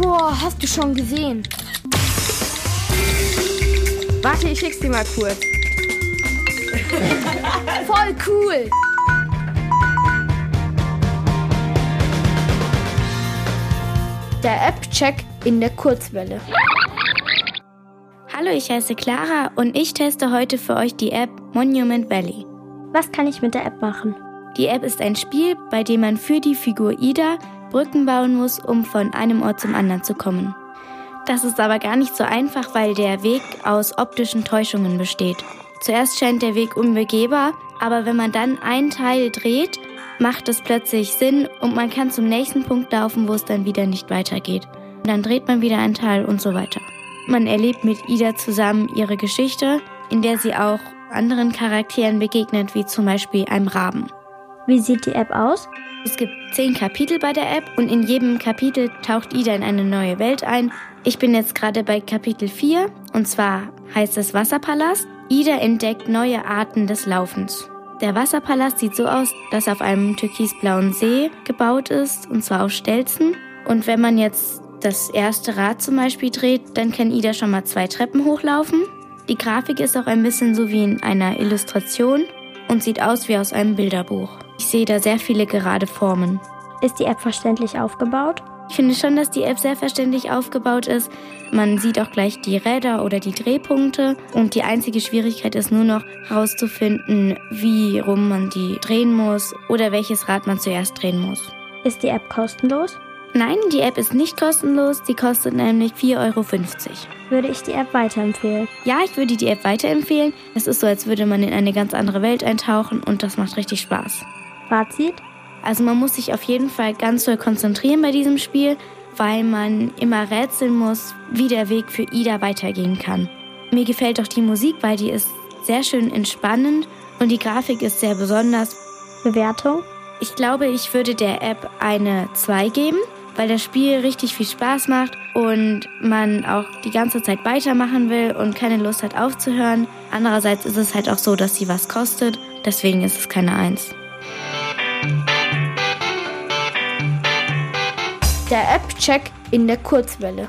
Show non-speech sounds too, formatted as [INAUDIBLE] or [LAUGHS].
Boah, hast du schon gesehen? Warte, ich schick's dir mal kurz. [LAUGHS] Voll cool! Der App-Check in der Kurzwelle. Hallo, ich heiße Clara und ich teste heute für euch die App Monument Valley. Was kann ich mit der App machen? Die App ist ein Spiel, bei dem man für die Figur Ida Brücken bauen muss, um von einem Ort zum anderen zu kommen. Das ist aber gar nicht so einfach, weil der Weg aus optischen Täuschungen besteht. Zuerst scheint der Weg unbegehbar, aber wenn man dann ein Teil dreht, macht es plötzlich Sinn und man kann zum nächsten Punkt laufen, wo es dann wieder nicht weitergeht. Dann dreht man wieder ein Teil und so weiter. Man erlebt mit Ida zusammen ihre Geschichte, in der sie auch anderen Charakteren begegnet, wie zum Beispiel einem Raben. Wie sieht die App aus? Es gibt zehn Kapitel bei der App und in jedem Kapitel taucht Ida in eine neue Welt ein. Ich bin jetzt gerade bei Kapitel 4 und zwar heißt es Wasserpalast. Ida entdeckt neue Arten des Laufens. Der Wasserpalast sieht so aus, dass auf einem türkisblauen See gebaut ist und zwar auf Stelzen. Und wenn man jetzt das erste Rad zum Beispiel dreht, dann kann Ida schon mal zwei Treppen hochlaufen. Die Grafik ist auch ein bisschen so wie in einer Illustration und sieht aus wie aus einem Bilderbuch. Ich sehe da sehr viele gerade Formen. Ist die App verständlich aufgebaut? Ich finde schon, dass die App sehr verständlich aufgebaut ist. Man sieht auch gleich die Räder oder die Drehpunkte. Und die einzige Schwierigkeit ist nur noch herauszufinden, wie rum man die drehen muss oder welches Rad man zuerst drehen muss. Ist die App kostenlos? Nein, die App ist nicht kostenlos. Die kostet nämlich 4,50 Euro. Würde ich die App weiterempfehlen? Ja, ich würde die App weiterempfehlen. Es ist so, als würde man in eine ganz andere Welt eintauchen und das macht richtig Spaß. Fazit? Also man muss sich auf jeden Fall ganz doll konzentrieren bei diesem Spiel, weil man immer rätseln muss, wie der Weg für Ida weitergehen kann. Mir gefällt auch die Musik, weil die ist sehr schön entspannend und die Grafik ist sehr besonders. Bewertung? Ich glaube, ich würde der App eine 2 geben, weil das Spiel richtig viel Spaß macht und man auch die ganze Zeit weitermachen will und keine Lust hat aufzuhören. Andererseits ist es halt auch so, dass sie was kostet, deswegen ist es keine 1. Der App-Check in der Kurzwelle.